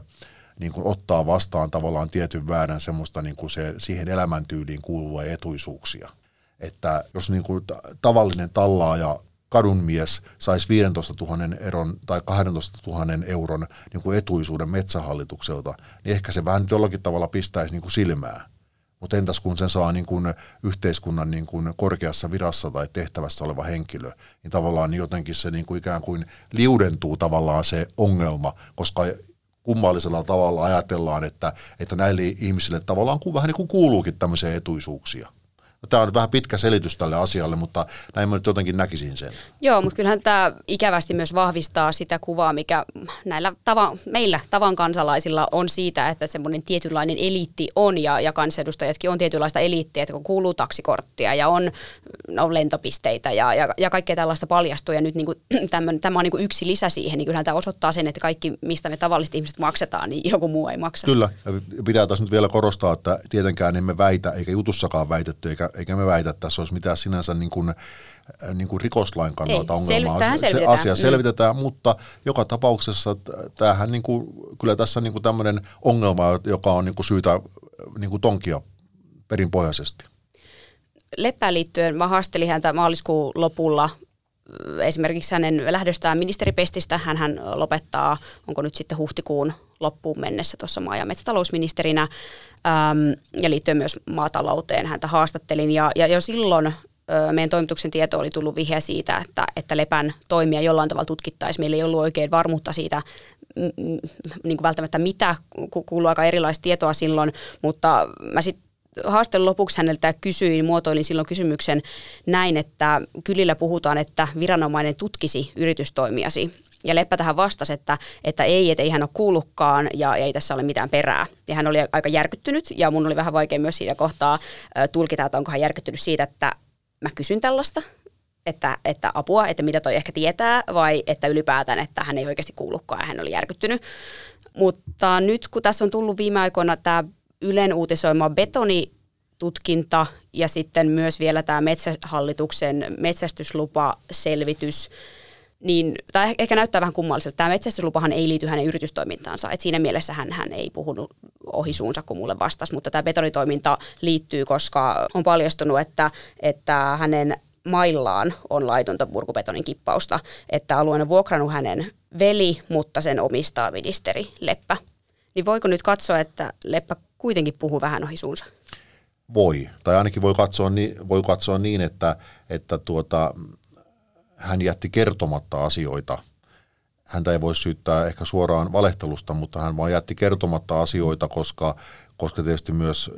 niin kuin ottaa vastaan tavallaan tietyn väärän semmoista niin kuin se, siihen elämäntyyliin kuuluvia etuisuuksia. Että jos niin kuin tavallinen tallaaja kadunmies saisi 15 000 euron tai 12 000 euron niin kuin etuisuuden metsähallitukselta, niin ehkä se vähän jollakin tavalla pistäisi niin kuin silmää. Mutta entäs kun sen saa niin kuin yhteiskunnan niin kuin korkeassa virassa tai tehtävässä oleva henkilö, niin tavallaan niin jotenkin se niin kuin ikään kuin liudentuu tavallaan se ongelma, koska kummallisella tavalla ajatellaan, että, että näille ihmisille tavallaan vähän niin kuin kuuluukin tämmöisiä etuisuuksia. No, tämä on vähän pitkä selitys tälle asialle, mutta näin mä nyt jotenkin näkisin sen. Joo, mutta kyllähän tämä ikävästi myös vahvistaa sitä kuvaa, mikä näillä tava, meillä tavan kansalaisilla on siitä, että semmoinen tietynlainen eliitti on ja, ja kansanedustajatkin on tietynlaista eliittiä, että kun kuuluu taksikorttia ja on, on lentopisteitä ja, ja, ja kaikkea tällaista paljastuu ja nyt niin kuin, tämän, tämä on niin kuin yksi lisä siihen, niin kyllähän tämä osoittaa sen, että kaikki, mistä me tavalliset ihmiset maksetaan, niin joku muu ei maksa. Kyllä, ja pitää tässä nyt vielä korostaa, että tietenkään emme väitä, eikä jutussakaan väitetty, eikä eikä me väitä, että tässä olisi mitään sinänsä niin kuin, äh, niin kuin rikoslain kannalta Ei, ongelmaa. Sel- se asia mm. selvitetään, mm. mutta joka tapauksessa tämähän niin kuin, kyllä tässä niin kuin tämmöinen ongelma, joka on niin kuin syytä äh, niin kuin tonkia perinpohjaisesti. Leppään liittyen mä haastelin häntä maaliskuun lopulla esimerkiksi hänen lähdöstään ministeripestistä. Hän, hän lopettaa, onko nyt sitten huhtikuun loppuun mennessä tuossa maa- ja metsätalousministerinä äm, ja liittyen myös maatalouteen häntä haastattelin. Ja, ja jo silloin ö, meidän toimituksen tieto oli tullut vihje siitä, että, että Lepän toimia jollain tavalla tutkittaisiin. Meillä ei ollut oikein varmuutta siitä, m, m, niin kuin välttämättä mitä, kuuluu aika erilaista tietoa silloin, mutta mä sitten haastelun lopuksi häneltä kysyin, muotoilin silloin kysymyksen näin, että kylillä puhutaan, että viranomainen tutkisi yritystoimiasi. Ja Leppä tähän vastasi, että, että ei, että ei hän ole kuullutkaan ja ei tässä ole mitään perää. Ja hän oli aika järkyttynyt ja mun oli vähän vaikea myös siinä kohtaa tulkita, että onko hän järkyttynyt siitä, että mä kysyn tällaista, että, että apua, että mitä toi ehkä tietää, vai että ylipäätään, että hän ei oikeasti kuullutkaan ja hän oli järkyttynyt. Mutta nyt kun tässä on tullut viime aikoina tämä Ylen uutisoima betoni tutkinta ja sitten myös vielä tämä metsähallituksen metsästyslupaselvitys, niin tämä ehkä näyttää vähän kummalliselta. Tämä metsästyslupahan ei liity hänen yritystoimintaansa. Et siinä mielessä hän, hän ei puhunut ohi suunsa, kun mulle vastasi, mutta tämä betonitoiminta liittyy, koska on paljastunut, että, että hänen maillaan on laitonta purkubetonin kippausta, että alueen on vuokrannut hänen veli, mutta sen omistaa ministeri Leppä. Niin voiko nyt katsoa, että Leppä kuitenkin puhuu vähän ohi suunsa? Voi, tai ainakin voi katsoa niin, voi katsoa niin että, että tuota, hän jätti kertomatta asioita. Häntä ei voi syyttää ehkä suoraan valehtelusta, mutta hän vaan jätti kertomatta asioita, koska, koska tietysti myös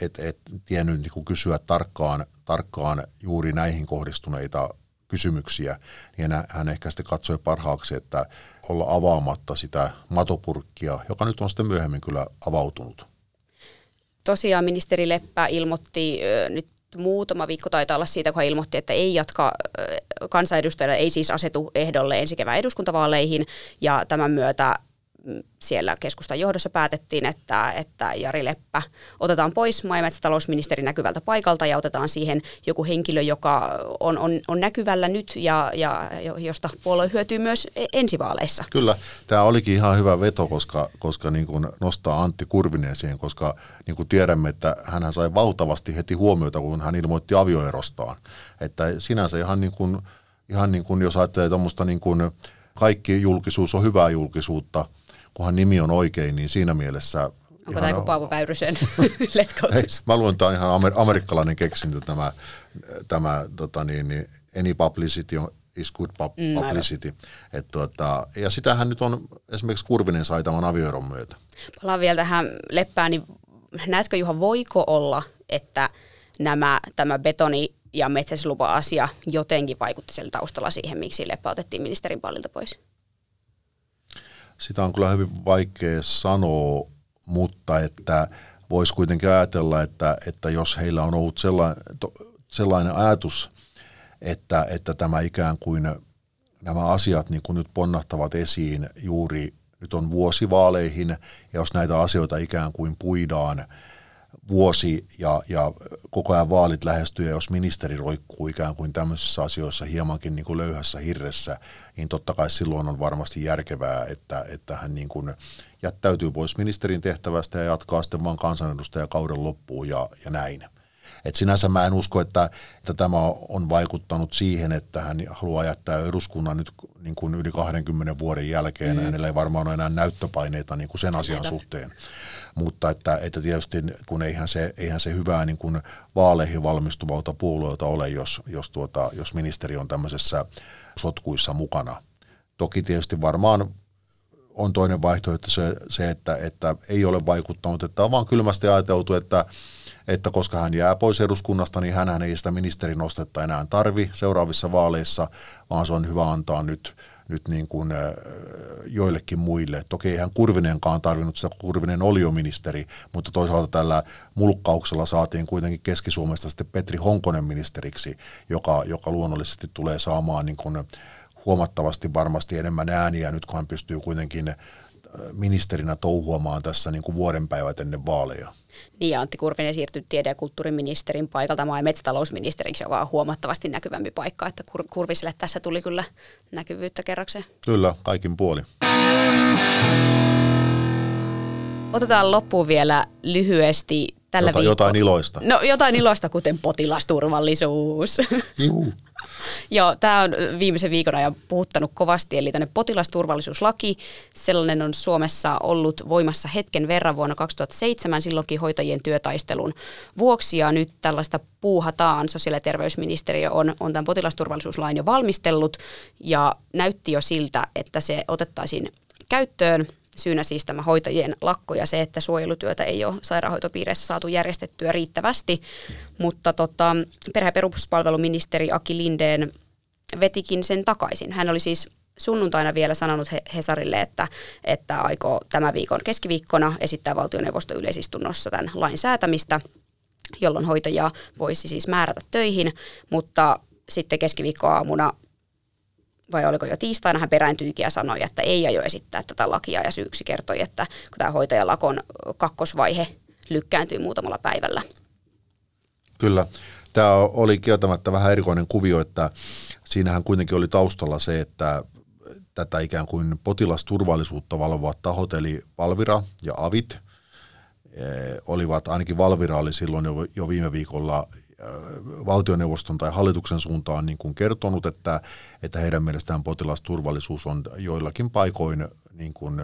et, et tiennyt niin kuin kysyä tarkkaan, tarkkaan juuri näihin kohdistuneita kysymyksiä, niin hän ehkä sitten katsoi parhaaksi, että olla avaamatta sitä matopurkkia, joka nyt on sitten myöhemmin kyllä avautunut. Tosiaan ministeri Leppä ilmoitti nyt muutama viikko taitaa olla siitä, kun hän ilmoitti, että ei jatka kansanedustajana, ei siis asetu ehdolle ensi kevään eduskuntavaaleihin. Ja tämän myötä siellä keskustan johdossa päätettiin, että, että Jari Leppä otetaan pois maa- ja metsätalousministerin näkyvältä paikalta ja otetaan siihen joku henkilö, joka on, on, on näkyvällä nyt ja, ja josta puolue hyötyy myös e-, ensivaaleissa. Kyllä, tämä olikin ihan hyvä veto, koska, koska niin kuin nostaa Antti Kurvinen siihen, koska niin kuin tiedämme, että hän sai valtavasti heti huomiota, kun hän ilmoitti avioerostaan. Että sinänsä ihan niin kuin, ihan niin kuin jos ajattelee tuommoista niin kuin kaikki julkisuus on hyvää julkisuutta – kunhan nimi on oikein, niin siinä mielessä... Onko tämä joku Paavo Väyrysen letkautus? Mä luulen, tämä on ihan amer- amerikkalainen keksintö tämä, tämä tota niin, niin, any publicity on is good mm, publicity. Mm, Et tuota, ja sitähän nyt on, esimerkiksi Kurvinen sai tämän avioeron myötä. Palaan vielä tähän Leppään, niin näetkö Juha, voiko olla, että nämä, tämä betoni ja metsäslupa-asia jotenkin vaikutti siellä taustalla siihen, miksi Leppä otettiin ministerin pallilta pois? Sitä on kyllä hyvin vaikea sanoa, mutta että voisi kuitenkin ajatella, että, että jos heillä on ollut sellainen, sellainen ajatus, että, että tämä ikään kuin nämä asiat niin kuin nyt ponnahtavat esiin juuri, nyt on vuosivaaleihin, ja jos näitä asioita ikään kuin puidaan vuosi ja, ja koko ajan vaalit lähestyy, ja jos ministeri roikkuu ikään kuin tämmöisissä asioissa hiemankin niin kuin löyhässä hirressä, niin totta kai silloin on varmasti järkevää, että, että hän niin kuin jättäytyy pois ministerin tehtävästä ja jatkaa sitten vaan kansanedustajakauden loppuun ja, ja näin. Et sinänsä mä en usko, että, että tämä on vaikuttanut siihen, että hän haluaa jättää eduskunnan nyt niin kuin yli 20 vuoden jälkeen. Mm. Hänellä ei varmaan ole enää näyttöpaineita niin kuin sen asian suhteen mutta että, että tietysti kun eihän se, eihän se hyvää niin kuin vaaleihin valmistuvalta puolueelta ole, jos, jos, tuota, jos ministeri on tämmöisessä sotkuissa mukana. Toki tietysti varmaan on toinen vaihtoehto se, se että, että ei ole vaikuttanut, että on vaan kylmästi ajateltu, että, että koska hän jää pois eduskunnasta, niin hän ei sitä ministerin nostetta enää tarvi seuraavissa vaaleissa, vaan se on hyvä antaa nyt nyt niin kuin joillekin muille. Toki eihän Kurvinenkaan tarvinnut sitä, Kurvinen oli jo ministeri, mutta toisaalta tällä mulkkauksella saatiin kuitenkin Keski-Suomesta sitten Petri Honkonen ministeriksi, joka, joka luonnollisesti tulee saamaan niin kuin huomattavasti varmasti enemmän ääniä nyt, kun hän pystyy kuitenkin ministerinä touhuamaan tässä niin kuin vuoden päivät ennen vaaleja. Niin ja Antti Kurvinen siirtyi tiede- ja kulttuuriministerin paikalta maa- ja metsätalousministeriksi, joka on huomattavasti näkyvämpi paikka, että Kur- Kurviselle tässä tuli kyllä näkyvyyttä kerrakseen. Kyllä, kaikin puoli. Otetaan loppuun vielä lyhyesti tällä Jota, Jotain iloista. No jotain iloista, kuten potilasturvallisuus. Juu. Joo, tämä on viimeisen viikon ajan puhuttanut kovasti, eli tänne potilasturvallisuuslaki, sellainen on Suomessa ollut voimassa hetken verran vuonna 2007, silloinkin hoitajien työtaistelun vuoksi, ja nyt tällaista puuhataan. Sosiaali- ja terveysministeriö on, on tämän potilasturvallisuuslain jo valmistellut, ja näytti jo siltä, että se otettaisiin käyttöön – syynä siis tämä hoitajien lakko ja se, että suojelutyötä ei ole sairaanhoitopiireissä saatu järjestettyä riittävästi. Mutta tota, perhe- ja peruspalveluministeri Aki Lindeen vetikin sen takaisin. Hän oli siis sunnuntaina vielä sanonut Hesarille, että, että aikoo tämä viikon keskiviikkona esittää valtioneuvoston yleisistunnossa tämän lain säätämistä, jolloin hoitajaa voisi siis määrätä töihin, mutta sitten keskiviikkoaamuna vai oliko jo tiistaina, hän perääntyikin ja sanoi, että ei aio esittää tätä lakia ja syyksi kertoi, että kun tämä hoitajalakon kakkosvaihe lykkääntyi muutamalla päivällä. Kyllä. Tämä oli kieltämättä vähän erikoinen kuvio, että siinähän kuitenkin oli taustalla se, että tätä ikään kuin potilasturvallisuutta valvovat tahot, eli Valvira ja Avit, olivat, ainakin Valvira oli silloin jo viime viikolla valtioneuvoston tai hallituksen suuntaan niin kuin kertonut, että, että heidän mielestään potilasturvallisuus on joillakin paikoin niin kuin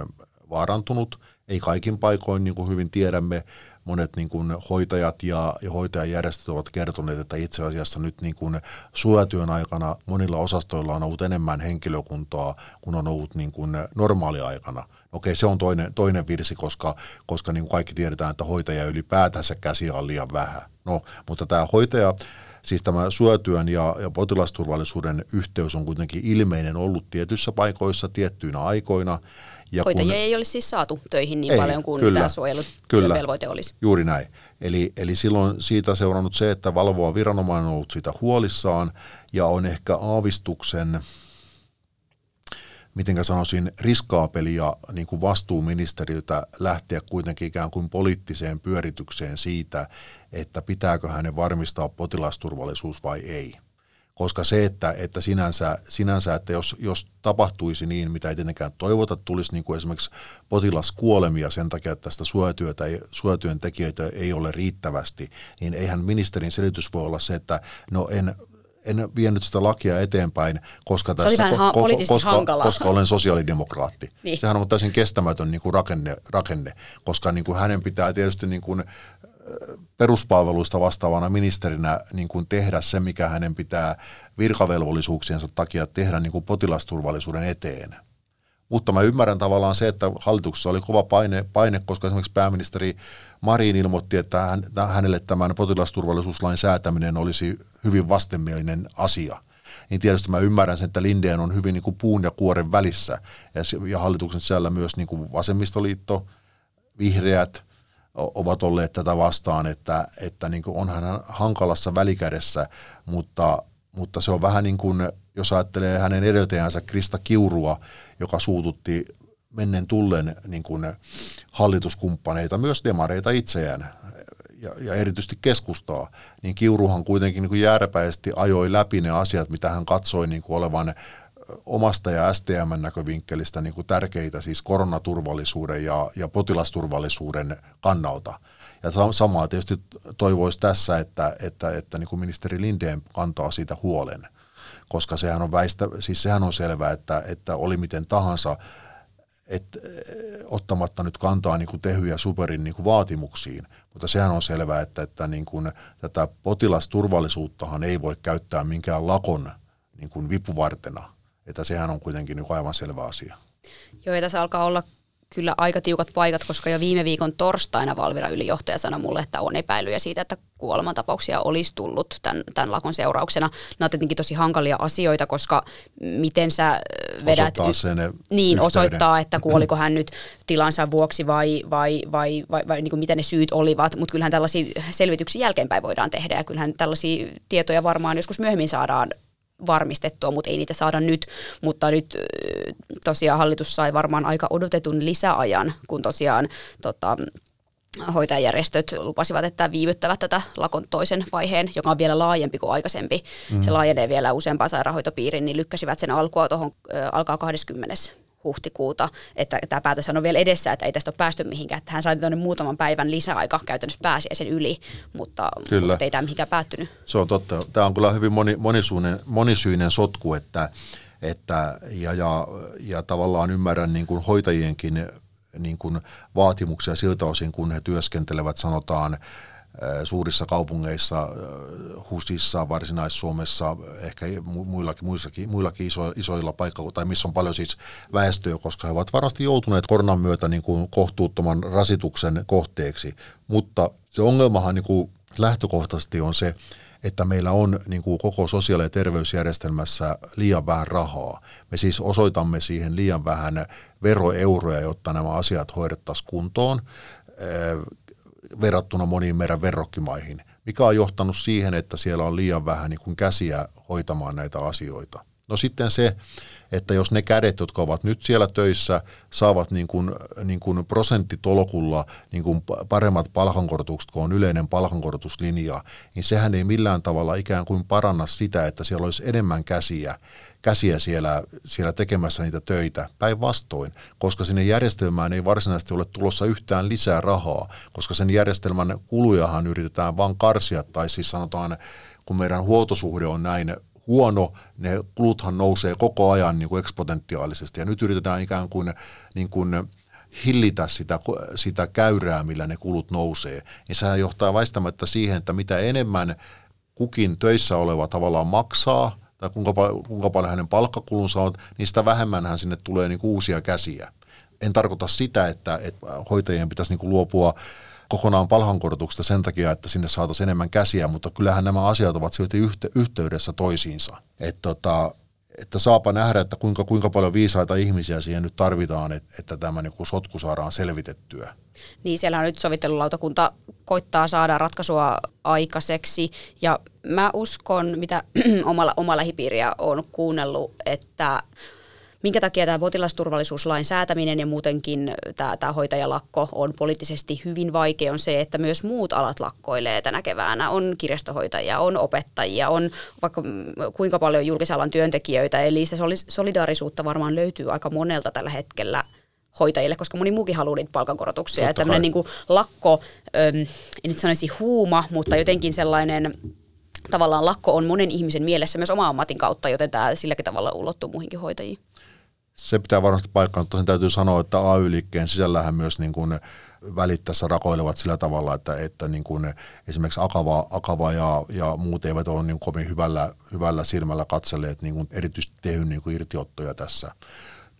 vaarantunut. Ei kaikin paikoin, niin kuin hyvin tiedämme, monet niin kuin hoitajat ja, ja hoitajajärjestöt ovat kertoneet, että itse asiassa nyt niin kuin suojatyön aikana monilla osastoilla on ollut enemmän henkilökuntaa kuin on ollut niin kuin normaaliaikana. Okei, se on toinen, toinen virsi, koska, koska niin kuin kaikki tiedetään, että hoitajia ylipäätänsä käsiä on liian vähän. No, mutta tämä hoitaja, siis tämä suojatyön ja, ja potilasturvallisuuden yhteys on kuitenkin ilmeinen ollut tietyissä paikoissa tiettyinä aikoina. Ja Hoitajia kun, ei ole siis saatu töihin niin ei, paljon kuin kyllä, tämä suojeluvelvoite olisi. Juuri näin. Eli, eli silloin siitä seurannut se, että valvoa viranomainen on ollut siitä huolissaan ja on ehkä aavistuksen, miten sanoisin, riskaapelia niin kuin vastuuministeriltä lähteä kuitenkin ikään kuin poliittiseen pyöritykseen siitä, että pitääkö hänen varmistaa potilasturvallisuus vai ei. Koska se, että, että sinänsä, sinänsä, että jos, jos tapahtuisi niin, mitä ei tietenkään toivota, tulisi niin kuin esimerkiksi potilaskuolemia sen takia, että tästä suojatyötä ei, suojatyön tekijöitä ei ole riittävästi, niin eihän ministerin selitys voi olla se, että no en, en vienyt sitä lakia eteenpäin, koska, tässä, ko- ko- koska, koska olen sosiaalidemokraatti. niin. Sehän on täysin kestämätön niin kuin rakenne, rakenne, koska niin kuin hänen pitää tietysti niin kuin peruspalveluista vastaavana ministerinä niin kuin tehdä se, mikä hänen pitää virkavelvollisuuksiensa takia tehdä niin kuin potilasturvallisuuden eteen. Mutta mä ymmärrän tavallaan se, että hallituksessa oli kova paine, paine koska esimerkiksi pääministeri Marin ilmoitti, että hän, hänelle tämän potilasturvallisuuslain säätäminen olisi hyvin vastenmielinen asia. Niin tietysti mä ymmärrän sen, että Lindeen on hyvin niin kuin puun ja kuoren välissä. Ja, ja hallituksen sisällä myös niin kuin vasemmistoliitto, vihreät – ovat olleet tätä vastaan, että, että niin kuin onhan hän hankalassa välikädessä, mutta, mutta se on vähän niin kuin, jos ajattelee hänen edeltäjänsä Krista Kiurua, joka suututti mennen tullen niin kuin hallituskumppaneita, myös demareita itseään ja, ja erityisesti keskustaa, niin Kiuruhan kuitenkin niin kuin järpäisesti ajoi läpi ne asiat, mitä hän katsoi niin kuin olevan omasta ja STMn näkövinkkelistä niin kuin tärkeitä siis koronaturvallisuuden ja, ja potilasturvallisuuden kannalta. Ja samaa tietysti toivoisi tässä, että, että, että niin kuin ministeri Lindeen kantaa siitä huolen, koska sehän on, väistä, siis sehän on selvää, että, että oli miten tahansa, että ottamatta nyt kantaa niin kuin Tehy ja Superin niin kuin vaatimuksiin, mutta sehän on selvää, että, että niin kuin tätä potilasturvallisuuttahan ei voi käyttää minkään lakon niin kuin vipuvartena – että sehän on kuitenkin niin aivan selvä asia. Joo, ja tässä alkaa olla kyllä aika tiukat paikat, koska jo viime viikon torstaina Valvira ylijohtaja sanoi mulle, että on epäilyjä siitä, että kuolemantapauksia olisi tullut tämän, tämän lakon seurauksena. Nämä ovat tietenkin tosi hankalia asioita, koska miten sä vedät... Osoittaa sen Niin, yhteyden. osoittaa, että kuoliko hän nyt tilansa vuoksi vai, vai, vai, vai, vai niin kuin mitä ne syyt olivat, mutta kyllähän tällaisia selvityksiä jälkeenpäin voidaan tehdä ja kyllähän tällaisia tietoja varmaan joskus myöhemmin saadaan varmistettua, mutta ei niitä saada nyt. Mutta nyt tosiaan hallitus sai varmaan aika odotetun lisäajan, kun tosiaan tota, hoitajajärjestöt lupasivat, että viivyttävät tätä lakon toisen vaiheen, joka on vielä laajempi kuin aikaisempi. Mm. Se laajenee vielä useampaan sairaanhoitopiiriin, niin lykkäsivät sen alkua tuohon, alkaa 20 huhtikuuta, että tämä päätös on vielä edessä, että ei tästä ole päästy mihinkään. Että hän sai tuonne muutaman päivän lisäaika käytännössä sen yli, mutta, kyllä. mutta ei tämä mihinkään päättynyt. Se on totta. Tämä on kyllä hyvin moni, monisyinen, monisyinen sotku, että, että ja, ja, ja tavallaan ymmärrän niin kuin hoitajienkin niin kuin vaatimuksia siltä osin, kun he työskentelevät, sanotaan, suurissa kaupungeissa, HUSissa, Varsinais-Suomessa, ehkä muillakin, muillakin, muillakin iso, isoilla paikoilla, tai missä on paljon siis väestöä, koska he ovat varmasti joutuneet koronan myötä niin kuin kohtuuttoman rasituksen kohteeksi. Mutta se ongelmahan niin kuin lähtökohtaisesti on se, että meillä on niin kuin koko sosiaali- ja terveysjärjestelmässä liian vähän rahaa. Me siis osoitamme siihen liian vähän veroeuroja, jotta nämä asiat hoidettaisiin kuntoon verrattuna moniin meidän verrokkimaihin, mikä on johtanut siihen, että siellä on liian vähän niin kuin käsiä hoitamaan näitä asioita. No sitten se, että jos ne kädet, jotka ovat nyt siellä töissä, saavat niin kuin, niin kuin prosenttitolkulla niin kuin paremmat palkankorotukset, kun on yleinen palkankorotuslinja, niin sehän ei millään tavalla ikään kuin paranna sitä, että siellä olisi enemmän käsiä, käsiä siellä, siellä tekemässä niitä töitä. Päinvastoin, koska sinne järjestelmään ei varsinaisesti ole tulossa yhtään lisää rahaa, koska sen järjestelmän kulujahan yritetään vain karsia, tai siis sanotaan, kun meidän huoltosuhde on näin huono, ne kuluthan nousee koko ajan niin kuin eksponentiaalisesti ja nyt yritetään ikään kuin, niin kuin hillitä sitä, sitä käyrää, millä ne kulut nousee. Ja sehän johtaa väistämättä siihen, että mitä enemmän kukin töissä oleva tavallaan maksaa, tai kuinka, kuinka paljon hänen palkkakulunsa on, niin sitä vähemmän hän sinne tulee niin uusia käsiä. En tarkoita sitä, että, että hoitajien pitäisi niin kuin luopua kokonaan palhankorotuksesta sen takia, että sinne saataisiin enemmän käsiä, mutta kyllähän nämä asiat ovat silti yhteydessä toisiinsa. Että tota, että saapa nähdä, että kuinka, kuinka paljon viisaita ihmisiä siihen nyt tarvitaan, että, että tämä niin sotku saadaan selvitettyä. Niin, siellä on nyt sovittelulautakunta koittaa saada ratkaisua aikaiseksi ja mä uskon, mitä omalla, oma lähipiiriä on kuunnellut, että minkä takia tämä potilasturvallisuuslain säätäminen ja muutenkin tämä, tämä hoitajalakko on poliittisesti hyvin vaikea, on se, että myös muut alat lakkoilee tänä keväänä. On kirjastohoitajia, on opettajia, on vaikka kuinka paljon julkisalan työntekijöitä, eli sitä solidaarisuutta varmaan löytyy aika monelta tällä hetkellä hoitajille, koska moni muukin haluaa niitä palkankorotuksia. Totta ja tämmöinen niin lakko, en nyt sanoisi huuma, mutta jotenkin sellainen tavallaan lakko on monen ihmisen mielessä myös oma ammatin kautta, joten tämä silläkin tavalla ulottuu muihinkin hoitajiin se pitää varmasti paikkaa, mutta täytyy sanoa, että AY-liikkeen sisällähän myös niin kuin välit tässä rakoilevat sillä tavalla, että, että niin kuin esimerkiksi Akava, Akava ja, ja muut eivät ole niin kovin hyvällä, hyvällä silmällä katselleet niin kuin erityisesti tehyn niin kuin irtiottoja tässä.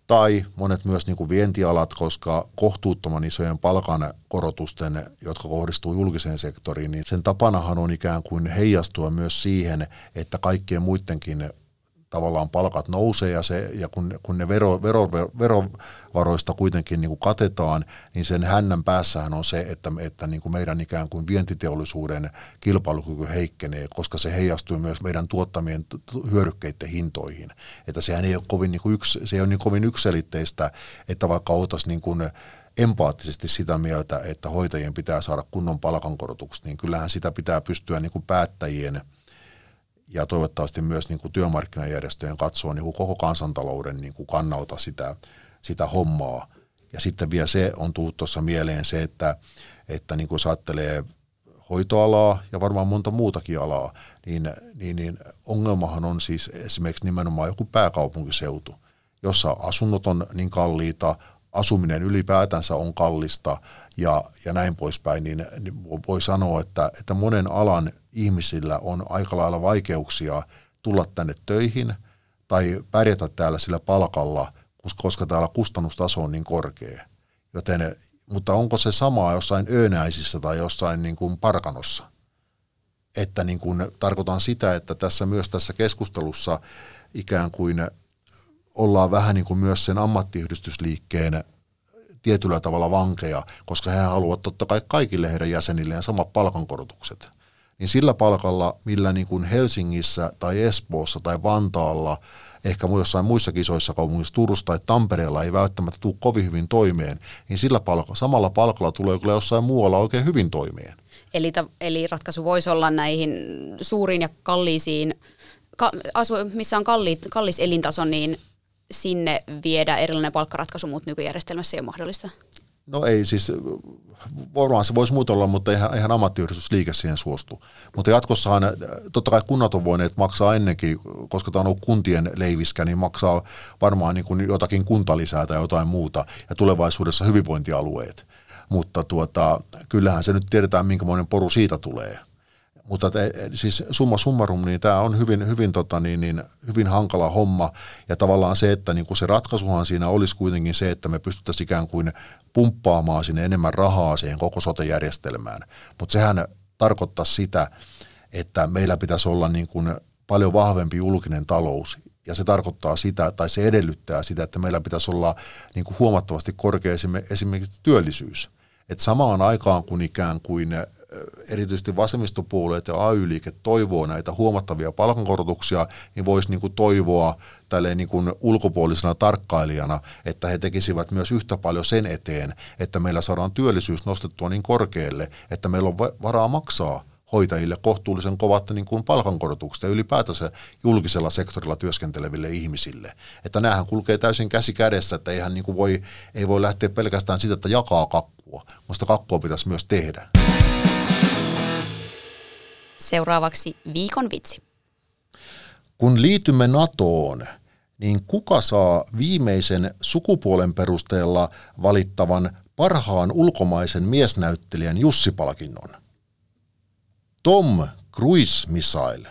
Tai monet myös niin kuin vientialat, koska kohtuuttoman isojen palkankorotusten, jotka kohdistuu julkiseen sektoriin, niin sen tapanahan on ikään kuin heijastua myös siihen, että kaikkien muidenkin tavallaan palkat nousee ja, se, ja kun, kun ne vero, vero, verovaroista kuitenkin niin kuin katetaan, niin sen hännän päässähän on se, että, että niin kuin meidän ikään kuin vientiteollisuuden kilpailukyky heikkenee, koska se heijastuu myös meidän tuottamien hyödykkeiden hintoihin. Että sehän ei ole kovin, niin kuin yksi, se ei ole niin kovin ykselitteistä, että vaikka oltaisiin niin kuin empaattisesti sitä mieltä, että hoitajien pitää saada kunnon palkankorotukset, niin kyllähän sitä pitää pystyä niin kuin päättäjien – ja toivottavasti myös niin kuin työmarkkinajärjestöjen katsoo niin kuin koko kansantalouden niin kuin kannalta sitä, sitä hommaa. Ja sitten vielä se on tullut tuossa mieleen se, että, että niin kuin ajattelee hoitoalaa ja varmaan monta muutakin alaa, niin, niin, niin ongelmahan on siis esimerkiksi nimenomaan joku pääkaupunkiseutu, jossa asunnot on niin kalliita, asuminen ylipäätänsä on kallista ja, ja näin poispäin, niin, niin voi sanoa, että, että monen alan ihmisillä on aika lailla vaikeuksia tulla tänne töihin tai pärjätä täällä sillä palkalla, koska täällä kustannustaso on niin korkea. Joten, mutta onko se samaa jossain Öönäisissä tai jossain niin kuin Parkanossa? Että niin kuin, tarkoitan sitä, että tässä myös tässä keskustelussa ikään kuin ollaan vähän niin kuin myös sen ammattiyhdistysliikkeen tietyllä tavalla vankeja, koska he haluavat totta kai kaikille heidän jäsenilleen samat palkankorotukset. Niin sillä palkalla, millä niin kuin Helsingissä tai Espoossa tai Vantaalla, ehkä jossain muissa isoissa kaupungissa, Turussa tai Tampereella ei välttämättä tule kovin hyvin toimeen, niin sillä palkalla, samalla palkalla tulee kyllä jossain muualla oikein hyvin toimeen. Eli, eli ratkaisu voisi olla näihin suuriin ja kalliisiin, ka, asu, missä on kalliit, kallis elintaso, niin sinne viedä erilainen palkkaratkaisu, mutta nykyjärjestelmässä ei ole mahdollista? No ei siis, varmaan se voisi muuta olla, mutta eihän, eihän ammattiyhdistysliike siihen suostu. Mutta jatkossahan, totta kai kunnat on voineet maksaa ennenkin, koska tämä on ollut kuntien leiviskä, niin maksaa varmaan niin kuin jotakin kuntalisää tai jotain muuta, ja tulevaisuudessa hyvinvointialueet. Mutta tuota, kyllähän se nyt tiedetään, minkälainen poru siitä tulee. Mutta te, siis summa summarum, niin tämä on hyvin, hyvin, tota, niin, niin, hyvin hankala homma. Ja tavallaan se, että niin kuin se ratkaisuhan siinä olisi kuitenkin se, että me pystyttäisiin ikään kuin pumppaamaan sinne enemmän rahaa siihen koko sote-järjestelmään. Mutta sehän tarkoittaa sitä, että meillä pitäisi olla niin kuin paljon vahvempi julkinen talous. Ja se tarkoittaa sitä, tai se edellyttää sitä, että meillä pitäisi olla niin kuin huomattavasti korkea esimerkiksi työllisyys. Että samaan aikaan kun ikään kuin erityisesti vasemmistopuolueet ja AY-liike toivoo näitä huomattavia palkankorotuksia, niin voisi niin kuin toivoa tälleen niin kuin ulkopuolisena tarkkailijana, että he tekisivät myös yhtä paljon sen eteen, että meillä saadaan työllisyys nostettua niin korkealle, että meillä on varaa maksaa hoitajille kohtuullisen kovat niin kuin palkankorotukset ja ylipäätänsä julkisella sektorilla työskenteleville ihmisille. Että näähän kulkee täysin käsi kädessä, että eihän niin kuin voi, ei voi lähteä pelkästään siitä, että jakaa kakkua, mutta kakkua pitäisi myös tehdä. Seuraavaksi viikon vitsi. Kun liitymme NATOon, niin kuka saa viimeisen sukupuolen perusteella valittavan parhaan ulkomaisen miesnäyttelijän Jussi-palkinnon? Tom Cruise Missile.